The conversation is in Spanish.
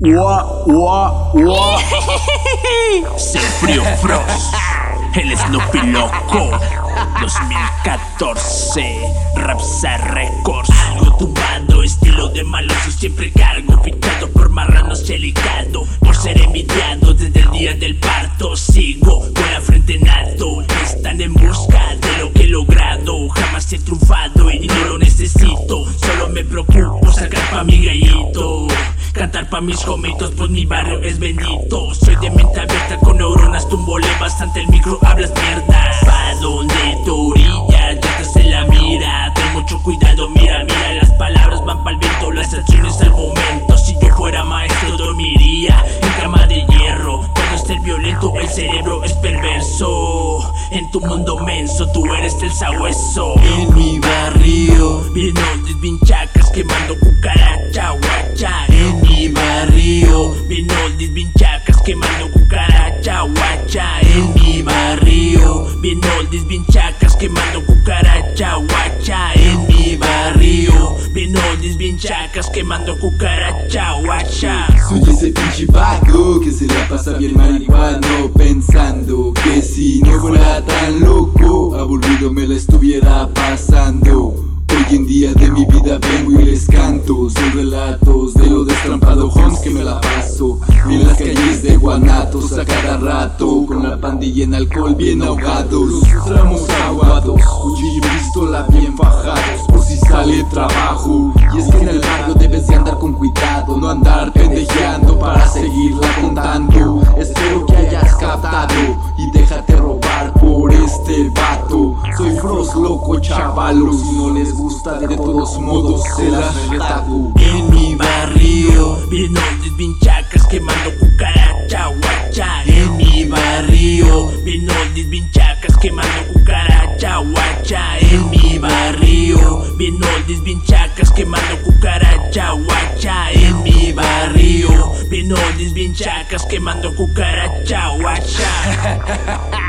Ua, ua, ua. Ser Frío Frost, el Snoopy loco 2014, Rapsa Records Algo tumbando, estilo de maloso Siempre cargo, picado por marranos y Por ser envidiado desde el día del parto Sigo alto Están en busca de lo que he logrado. Jamás he triunfado y no lo necesito. Solo me preocupo sacar pa' mi gallito. Cantar pa' mis comitos, pues mi barrio es bendito. Soy de mente abierta con neuronas, tumbole bastante el micro, hablas mierda. Pa' donde tu orilla, ya te se la mira. Ten mucho cuidado, mira, mira. Las palabras van pa'l viento, las acciones al momento. Si yo fuera maestro dormiría en cama de esté violento, el cerebro es perverso. En tu mundo menso, tú eres el sabueso. En mi barrio. Bien bien chacas quemando cucaracha, guacha. En mi barrio. Bien oldies, bien chacas quemando cucaracha, guacha. En mi barrio. Bien oldies, bien chacas quemando cucaracha, guacha oldies, bien chacas quemando cucaracha, guacha. Soy ese pinche vago que se la pasa bien marihuano Pensando que si no fuera tan loco Aburrido me la estuviera pasando. Hoy en día de mi vida vengo y les canto Son relatos de lo destrampado Homes que me la paso. En las calles de Guanatos a cada rato Con la pandilla en alcohol bien ahogados Los Soy Frost loco chavalos Si no les gusta de todos modos se las En mi barrio Bien oldies, bien chacas quemando cucaracha, guacha. En mi barrio Bien oldies, bien quemando cucaracha, guacha. En mi barrio Bien oldies, bien chacas quemando cucaracha, guacha. En mi barrio Bien oldies, bien quemando cucaracha, guacha